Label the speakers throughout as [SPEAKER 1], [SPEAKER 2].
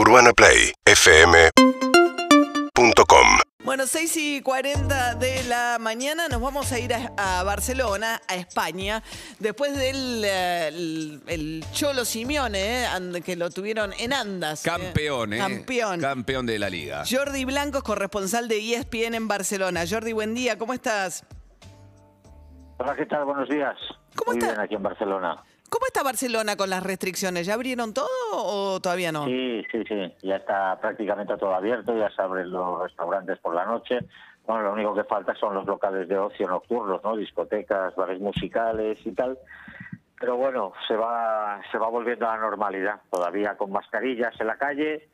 [SPEAKER 1] UrbanaPlayFM.com
[SPEAKER 2] Bueno, 6 y 40 de la mañana nos vamos a ir a, a Barcelona, a España, después del eh, el, el Cholo Simeone, eh, and- que lo tuvieron en Andas. eh.
[SPEAKER 3] Campeón, ¿eh?
[SPEAKER 2] Campeón.
[SPEAKER 3] Campeón de la liga.
[SPEAKER 2] Jordi Blancos, corresponsal de ESPN en Barcelona. Jordi, buen día, ¿cómo estás?
[SPEAKER 4] Hola, ¿qué tal? Buenos días.
[SPEAKER 2] ¿Cómo
[SPEAKER 4] Muy
[SPEAKER 2] está?
[SPEAKER 4] bien aquí en Barcelona.
[SPEAKER 2] ¿Cómo está Barcelona con las restricciones? ¿Ya abrieron todo o todavía no?
[SPEAKER 4] Sí, sí, sí. Ya está prácticamente todo abierto, ya se abren los restaurantes por la noche. Bueno, lo único que falta son los locales de ocio nocturnos, ¿no? Discotecas, bares musicales y tal. Pero bueno, se va, se va volviendo a la normalidad. Todavía con mascarillas en la calle.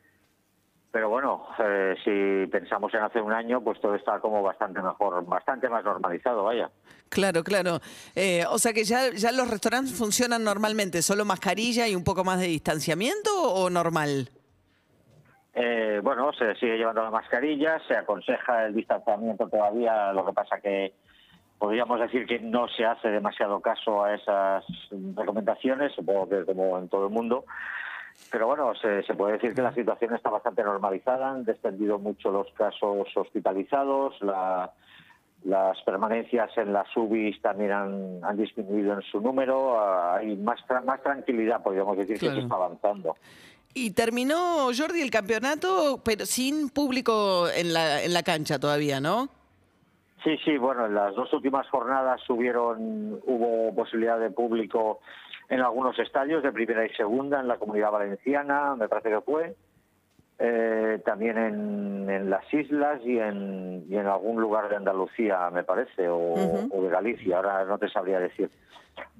[SPEAKER 4] Pero bueno, eh, si pensamos en hace un año, pues todo está como bastante mejor, bastante más normalizado, vaya.
[SPEAKER 2] Claro, claro. Eh, o sea que ya, ya los restaurantes funcionan normalmente, solo mascarilla y un poco más de distanciamiento o normal?
[SPEAKER 4] Eh, bueno, se sigue llevando la mascarilla, se aconseja el distanciamiento todavía, lo que pasa que podríamos decir que no se hace demasiado caso a esas recomendaciones, supongo que como en todo el mundo. Pero bueno, se, se puede decir que la situación está bastante normalizada, han descendido mucho los casos hospitalizados, la- las permanencias en las UBIs también han, han disminuido en su número, ah, hay más, más tranquilidad, podríamos decir,
[SPEAKER 2] Claro.
[SPEAKER 4] que se está avanzando.
[SPEAKER 2] Y terminó Jordi el campeonato, pero sin público en la, en la cancha todavía, ¿no?
[SPEAKER 4] Sí, sí, bueno, en las dos últimas jornadas hubieron, hubo posibilidad de público en algunos estadios de primera y segunda, en la comunidad valenciana, me parece que fue, eh, también en, en las islas y en, y en algún lugar de Andalucía, me parece, o de Galicia, ahora no te sabría decir.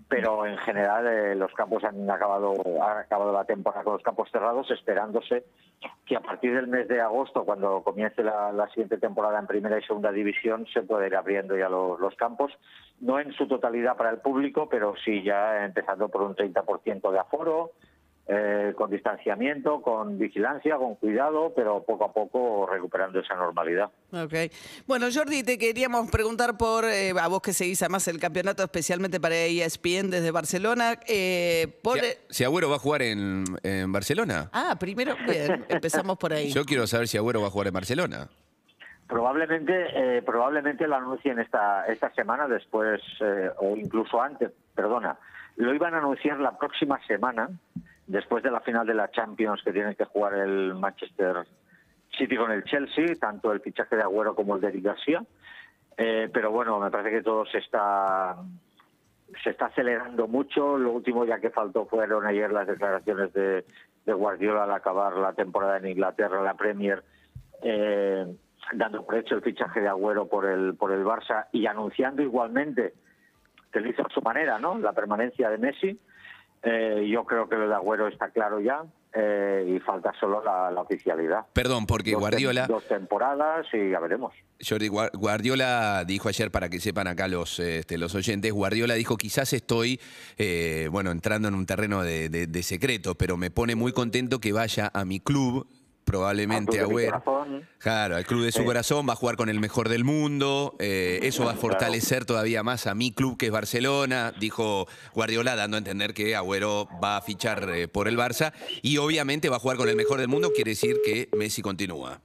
[SPEAKER 4] Pero en general eh, los campos han acabado, ha acabado la temporada con los campos cerrados, esperándose que a partir del mes de agosto, cuando comience la, siguiente temporada en primera y segunda división, se puede ir abriendo ya los campos, no en su totalidad para el público, pero sí ya empezando por un 30% de aforo, eh, con distanciamiento, con vigilancia, con cuidado, pero poco a poco recuperando esa normalidad.
[SPEAKER 2] Ok. Bueno, Jordi, te queríamos preguntar por, eh, a vos que seguís además el campeonato especialmente para E ESPN desde Barcelona, eh, por...
[SPEAKER 3] Si, si Agüero va a jugar en, en Barcelona.
[SPEAKER 2] Ah, primero, bien, empezamos por ahí.
[SPEAKER 3] Yo quiero saber si Agüero va a jugar en Barcelona.
[SPEAKER 4] Probablemente, eh, probablemente lo anuncien esta, esta semana, después, eh, o incluso antes, perdona. Lo iban a anunciar la próxima semana, después de la final de la Champions que tiene que jugar el Manchester City con el Chelsea, tanto el fichaje de Agüero como el de. Eh, pero bueno, me parece que todo se está se está acelerando mucho. Lo último ya que faltó fueron ayer las declaraciones de, de Guardiola al acabar la temporada en Inglaterra, la Premier, eh, dando por hecho el fichaje de Agüero por el por el Barça y anunciando igualmente que lo hizo a su manera, ¿no? La permanencia de Messi. Eh, yo creo que lo de Agüero está claro ya eh, y falta solo la, la oficialidad.
[SPEAKER 3] Perdón, porque
[SPEAKER 4] Dos
[SPEAKER 3] Guardiola,
[SPEAKER 4] Dos temporadas y ya veremos.
[SPEAKER 3] Jordi, Gua- Guardiola dijo ayer, para que sepan acá los, este, los oyentes, Guardiola dijo, quizás estoy, eh, bueno, entrando en un terreno de, de- de secreto, pero me pone muy contento que vaya a mi club, probablemente Agüero.
[SPEAKER 4] corazón.
[SPEAKER 3] Claro, al club de su corazón, va a jugar con el mejor del mundo, eh, eso va a fortalecer todavía más a mi club que es Barcelona, dijo Guardiola dando a entender que Agüero va a fichar eh, por el Barça y obviamente va a jugar con el mejor del mundo, quiere decir que Messi continúa.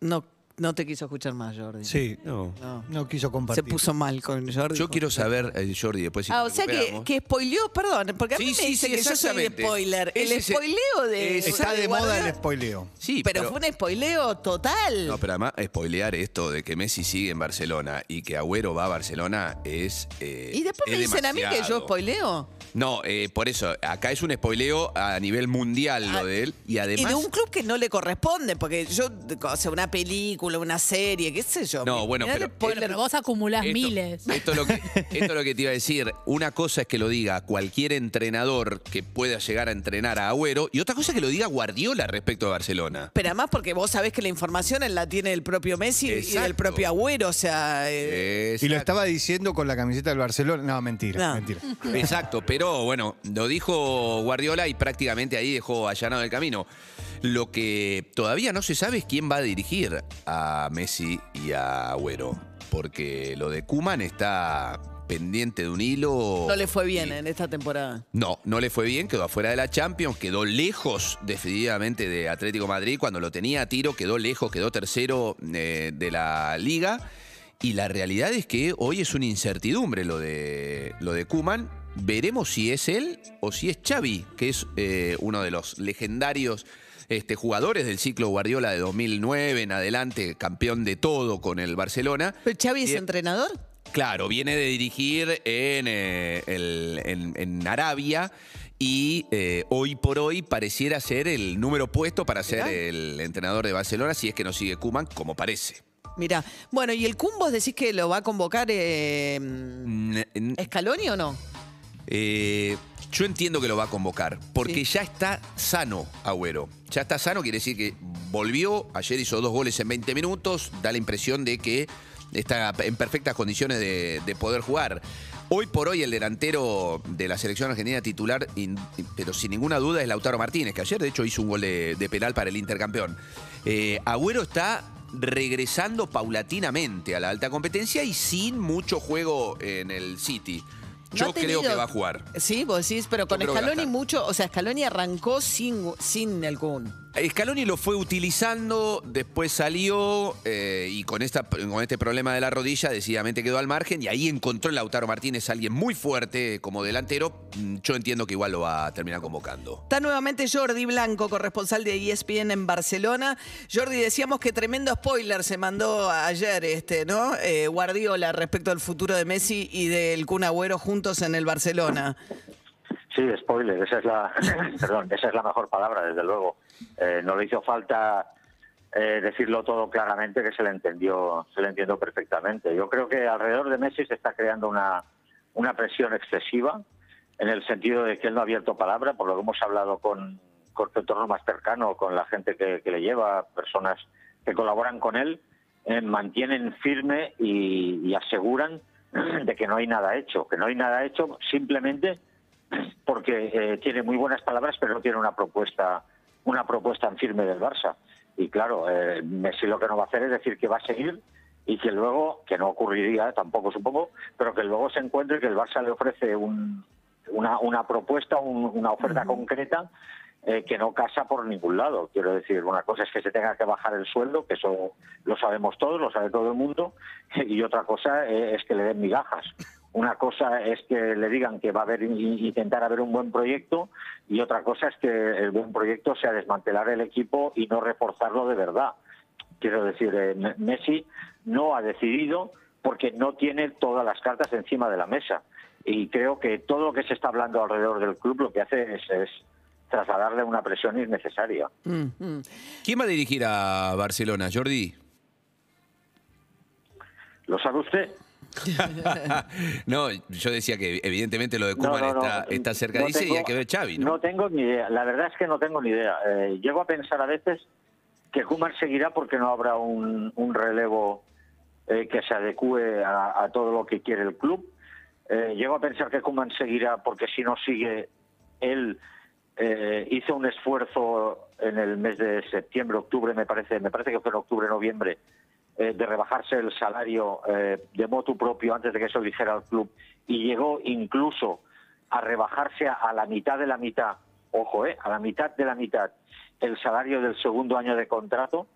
[SPEAKER 2] No, no te quiso escuchar más, Jordi.
[SPEAKER 5] Sí, no,
[SPEAKER 2] No.
[SPEAKER 5] no, quiso
[SPEAKER 2] Se
[SPEAKER 5] compartir.
[SPEAKER 2] puso mal con Jordi.
[SPEAKER 3] Yo quiero saber, eh, Jordi, después si
[SPEAKER 2] Ah,
[SPEAKER 3] nos
[SPEAKER 2] o sea que,
[SPEAKER 3] recuperamos.
[SPEAKER 2] que spoileó, perdón, porque a mí
[SPEAKER 3] Sí,
[SPEAKER 2] me
[SPEAKER 3] sí,
[SPEAKER 2] dice
[SPEAKER 3] sí,
[SPEAKER 2] que yo soy de
[SPEAKER 3] exactamente.
[SPEAKER 2] spoiler. El
[SPEAKER 3] es-
[SPEAKER 2] spoileo de.
[SPEAKER 5] Está
[SPEAKER 2] de
[SPEAKER 5] de moda
[SPEAKER 2] Guardiola,
[SPEAKER 5] el spoileo.
[SPEAKER 3] Sí,
[SPEAKER 2] pero,
[SPEAKER 3] pero,
[SPEAKER 2] fue un spoileo total.
[SPEAKER 3] no, pero además spoilear esto de que Messi sigue en Barcelona y que Agüero va a Barcelona es eh,
[SPEAKER 2] y después me
[SPEAKER 3] es
[SPEAKER 2] dicen a mí que yo
[SPEAKER 3] demasiado.
[SPEAKER 2] spoileo.
[SPEAKER 3] No, eh, por eso, acá es un spoileo a nivel mundial
[SPEAKER 2] Ah,
[SPEAKER 3] lo de él y
[SPEAKER 2] Y
[SPEAKER 3] además...
[SPEAKER 2] de un club que no le corresponde, porque yo, o sea, una película, una serie, qué sé yo.
[SPEAKER 3] No, bueno,
[SPEAKER 2] el
[SPEAKER 3] pero-
[SPEAKER 2] spoiler.
[SPEAKER 6] Pero vos acumulás
[SPEAKER 3] Esto-
[SPEAKER 6] miles.
[SPEAKER 3] Esto es, lo que, esto es lo que te iba a decir. Una cosa es que lo diga cualquier entrenador que pueda llegar a entrenar a Agüero y otra cosa es que lo diga Guardiola respecto a Barcelona.
[SPEAKER 2] Pero además porque vos sabés que la información la tiene el propio Messi y del propio Agüero, o sea... eh,
[SPEAKER 5] Y lo estaba diciendo con la camiseta del Barcelona. No, mentira,
[SPEAKER 2] No.
[SPEAKER 5] mentira.
[SPEAKER 3] Exacto, pero bueno, lo dijo Guardiola y prácticamente ahí dejó allanado el camino. Lo que todavía no se sabe es quién va a dirigir a Messi y a Agüero, porque lo de Kuman está pendiente de un hilo.
[SPEAKER 2] No le fue bien en esta temporada.
[SPEAKER 3] No, no le fue bien, quedó afuera de la Champions, quedó lejos definitivamente de Atlético Madrid. Cuando lo tenía a tiro, quedó lejos, quedó tercero eh, de la liga. Y la realidad es que hoy es una incertidumbre lo de, lo de Kuman. Veremos si es él o si es Xavi, que es eh, uno de los legendarios este, jugadores del ciclo Guardiola de 2009 en adelante, campeón de todo con el Barcelona.
[SPEAKER 2] ¿Pero Xavi es entrenador?
[SPEAKER 3] Claro, viene de dirigir en, eh, el- en- en Arabia y eh, hoy por hoy pareciera ser el número puesto para ser el entrenador de Barcelona si es que no sigue Kuman, como parece.
[SPEAKER 2] Mira, bueno, ¿y el Kun vos decís que lo va a convocar eh,
[SPEAKER 3] N- n-
[SPEAKER 2] Scaloni o no?
[SPEAKER 3] eh, yo entiendo que lo va a convocar, porque
[SPEAKER 2] Sí.
[SPEAKER 3] ya está sano Agüero. Ya está sano, quiere decir que volvió, ayer hizo dos goles en 20 minutos, da la impresión de que está en perfectas condiciones de, de poder jugar. Hoy por hoy el delantero de la selección argentina titular, in- pero sin ninguna duda, es Lautaro Martínez, que ayer de hecho hizo un gol de, de penal para el intercampeón. Eh, Agüero está regresando paulatinamente a la alta competencia y sin mucho juego en el City.
[SPEAKER 2] No
[SPEAKER 3] Yo creo que va a jugar.
[SPEAKER 2] Sí, vos decís, pero con Scaloni mucho, o sea, Scaloni arrancó sin, sin el Kun.
[SPEAKER 3] Scaloni lo fue utilizando, después salió eh, y con, este problema de la rodilla decididamente quedó al margen y ahí encontró en Lautaro Martínez alguien muy fuerte como delantero. Mm, Yo entiendo que igual lo va a terminar convocando.
[SPEAKER 2] Está nuevamente Jordi Blanco, corresponsal de ESPN en Barcelona. Jordi, decíamos que tremendo spoiler se mandó ayer, este, ¿no? Eh, Guardiola respecto al futuro de Messi y del Kun Agüero juntos en el Barcelona.
[SPEAKER 4] Sí, spoiler, esa es la, perdón, esa es la mejor palabra, desde luego. Eh, no le hizo falta eh, decirlo todo claramente, que se le entendió, se le entendió perfectamente. Yo creo que alrededor de Messi se está creando una, una presión excesiva, en el sentido de que él no ha abierto palabra, por lo que hemos hablado con, con entorno más cercano, con la gente que, que le lleva, personas que colaboran con él, eh, mantienen firme y, y aseguran de que no hay nada hecho, que no hay nada hecho simplemente porque eh, tiene muy buenas palabras, pero no tiene una propuesta, una propuesta en firme del Barça. Y claro, eh, Messi lo que no va a hacer es decir que va a seguir y que luego, que no ocurriría tampoco supongo, pero que luego se encuentre que el Barça le ofrece un- una, una propuesta, un- una oferta concreta eh, que no casa por ningún lado. Quiero decir, una cosa es que se tenga que bajar el sueldo, que eso lo sabemos todos, lo sabe todo el mundo, y otra cosa eh, es que le den migajas. Una cosa es que le digan que va a haber intentar haber un buen proyecto y otra cosa es que el buen proyecto sea desmantelar el equipo y no reforzarlo de verdad. Quiero decir, eh, Messi no ha decidido porque no tiene todas las cartas encima de la mesa. Y creo que todo lo que se está hablando alrededor del club lo que hace es, es trasladarle una presión innecesaria.
[SPEAKER 2] Mm, mm.
[SPEAKER 3] ¿Quién va a dirigir a Barcelona, Jordi?
[SPEAKER 4] ¿Lo sabe usted?
[SPEAKER 3] no, yo decía que evidentemente lo de
[SPEAKER 4] No, no, no,
[SPEAKER 3] está, está cerca,
[SPEAKER 4] no
[SPEAKER 3] dice, y
[SPEAKER 4] tengo-
[SPEAKER 3] hay que ver Xavi, ¿no?
[SPEAKER 4] tengo ni idea. La verdad es que no tengo ni idea. Eh, llego a pensar a veces que Kuman seguirá porque no habrá un, un relevo eh, que se adecue a, a todo lo que quiere el club. Eh, llego a pensar que Kuman seguirá porque si no sigue, él eh, hizo un esfuerzo en el mes de septiembre, octubre, me parece, me parece que fue en octubre, noviembre, eh, de rebajarse el salario eh, de motu propio antes de que eso lo dijera el club y llegó incluso a rebajarse a, a la mitad de la mitad, ojo, eh, a la mitad de la mitad el salario del segundo año de contrato,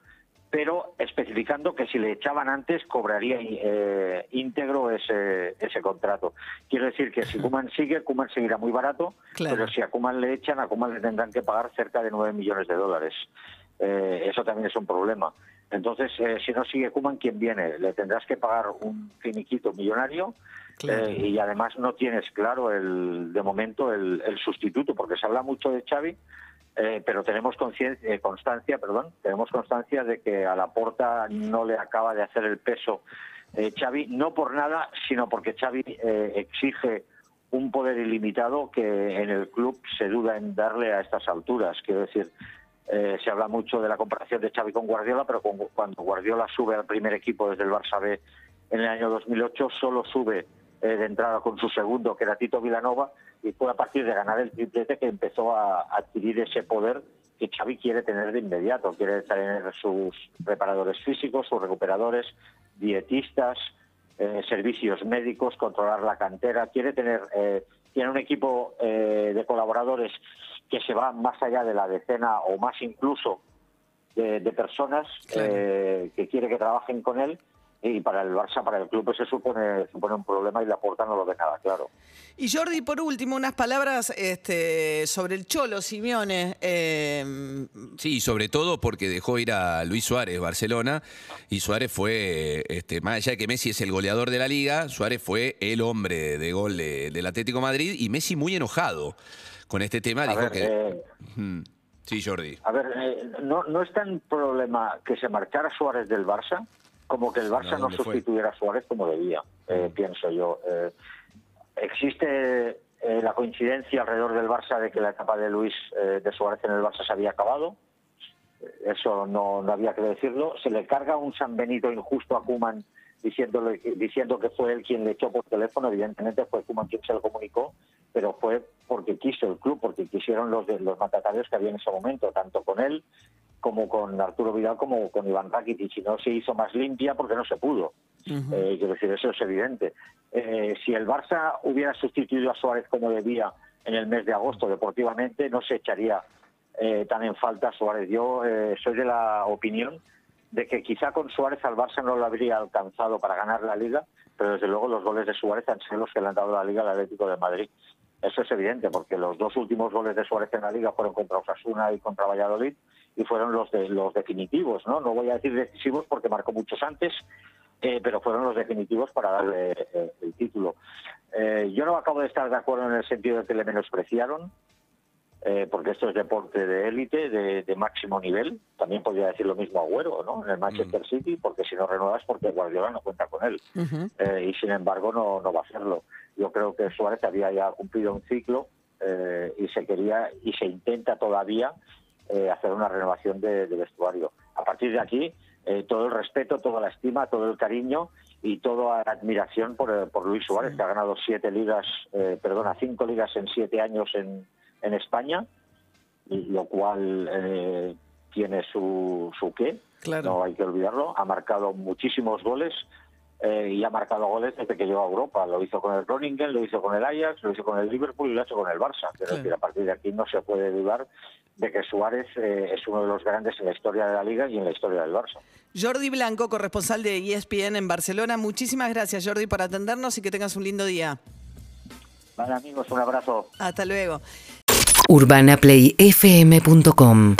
[SPEAKER 4] pero especificando que si le echaban antes cobraría eh, íntegro ese, ese contrato. Quiero decir que si Kuman sigue, Kuman seguirá muy barato,
[SPEAKER 2] Claro.
[SPEAKER 4] pero si a Kuman le echan, a Kuman le tendrán que pagar cerca de 9 millones de dólares. Eh, eso también es un problema. Entonces, eh, si no sigue Kuman, ¿quién viene? Le tendrás que pagar un finiquito millonario
[SPEAKER 2] Claro.
[SPEAKER 4] eh, y además no tienes claro el, de momento el, el sustituto, porque se habla mucho de Xavi, eh, pero tenemos eh, constancia, perdón, tenemos constancia de que a la porta no le acaba de hacer el peso Xavi, no por nada, sino porque Xavi eh, exige un poder ilimitado que en el club se duda en darle a estas alturas. Quiero decir, eh, se habla mucho de la comparación de Xavi con Guardiola, pero con- cuando Guardiola sube al primer equipo desde el Barça B en el año 2008, solo sube eh, de entrada con su segundo, que era Tito Vilanova, y fue a partir de ganar el triplete que empezó a adquirir ese poder que Xavi quiere tener de inmediato. Quiere tener sus preparadores físicos, sus recuperadores, dietistas, eh, servicios médicos, controlar la cantera, quiere tener, eh, tiene un equipo eh, de colaboradores que se va más allá de la decena o más incluso de, de personas
[SPEAKER 2] Claro.
[SPEAKER 4] eh, que quiere que trabajen con él y para el Barça, para el club, eso supone, supone un problema y la puerta no lo ve nada claro.
[SPEAKER 2] Y Jordi, por último, unas palabras este, sobre el Cholo Simeone. eh,
[SPEAKER 3] Sí, sobre todo porque dejó ir a Luis Suárez, Barcelona, y Suárez fue, este, más allá de que Messi es el goleador de la liga, Suárez fue el hombre de gol de- del Atlético de Madrid, y Messi muy enojado con este tema,
[SPEAKER 4] A
[SPEAKER 3] dijo
[SPEAKER 4] ver,
[SPEAKER 3] que...
[SPEAKER 4] eh.
[SPEAKER 3] Sí, Jordi.
[SPEAKER 4] A ver, eh, no, no es tan problema que se marchara Suárez del Barça como que el Barça
[SPEAKER 3] ¿A
[SPEAKER 4] no sustituyera a Suárez como debía, eh, pienso yo. Eh, existe eh, la coincidencia alrededor del Barça de que la etapa de Luis eh, de Suárez en el Barça se había acabado. Eso no, no había que decirlo. Se le carga un San Benito injusto a Kuman diciéndole, diciendo que fue él quien le echó por teléfono. Evidentemente fue Kuman quien se lo comunicó, pero fue porque quiso el club, porque quisieron los, de, los mandatarios que había en ese momento, tanto con él como con Arturo Vidal como con Iván Rakitic. Y no se hizo más limpia porque no se pudo. Eh, quiero decir, eso es evidente. Eh, si el Barça hubiera sustituido a Suárez como debía en el mes de agosto deportivamente, no se echaría eh, tan en falta a Suárez. Yo eh, soy de la opinión de que quizá con Suárez al Barça no lo habría alcanzado para ganar la Liga, pero desde luego los goles de Suárez han sido los que le han dado la Liga al Atlético de Madrid. Eso es evidente, porque los dos últimos goles de Suárez en la Liga fueron contra Osasuna y contra Valladolid y fueron los de los definitivos, ¿no? No voy a decir decisivos porque marcó muchos antes, eh, pero fueron los definitivos para darle eh, el título. Eh, yo no acabo de estar de acuerdo en el sentido de que le menospreciaron, eh, porque esto es deporte de élite, de, de máximo nivel. También podría decir lo mismo Agüero, ¿no? En el Manchester City, porque si no renuevas, porque Guardiola no cuenta con él. y sin embargo no, no va a hacerlo. Yo creo que Suárez había ya cumplido un ciclo y se quería y se intenta todavía eh, hacer una renovación de, de vestuario. A partir de aquí, eh, todo el respeto, toda la estima, todo el cariño y toda la admiración por, eh, por Luis Suárez, que ha ganado siete ligas, eh, perdona, cinco ligas en siete años en, en España, y lo cual eh, tiene su, su qué,
[SPEAKER 2] Claro.
[SPEAKER 4] no hay que olvidarlo. Ha marcado muchísimos goles eh, y ha marcado goles desde que llegó a Europa. Lo hizo con el Groningen, lo hizo con el Ajax, lo hizo con el Liverpool y lo ha hecho con el Barça. Quiero
[SPEAKER 2] Claro.
[SPEAKER 4] decir, a partir de aquí no se puede dudar de que Suárez eh, es uno de los grandes en la historia de la Liga y en la historia del Barça.
[SPEAKER 2] Jordi Blanco, corresponsal de ESPN en Barcelona. Muchísimas gracias, Jordi, por atendernos y que tengas un lindo día.
[SPEAKER 4] Vale, amigos, un abrazo.
[SPEAKER 2] Hasta luego.
[SPEAKER 1] urbanaplayfm.com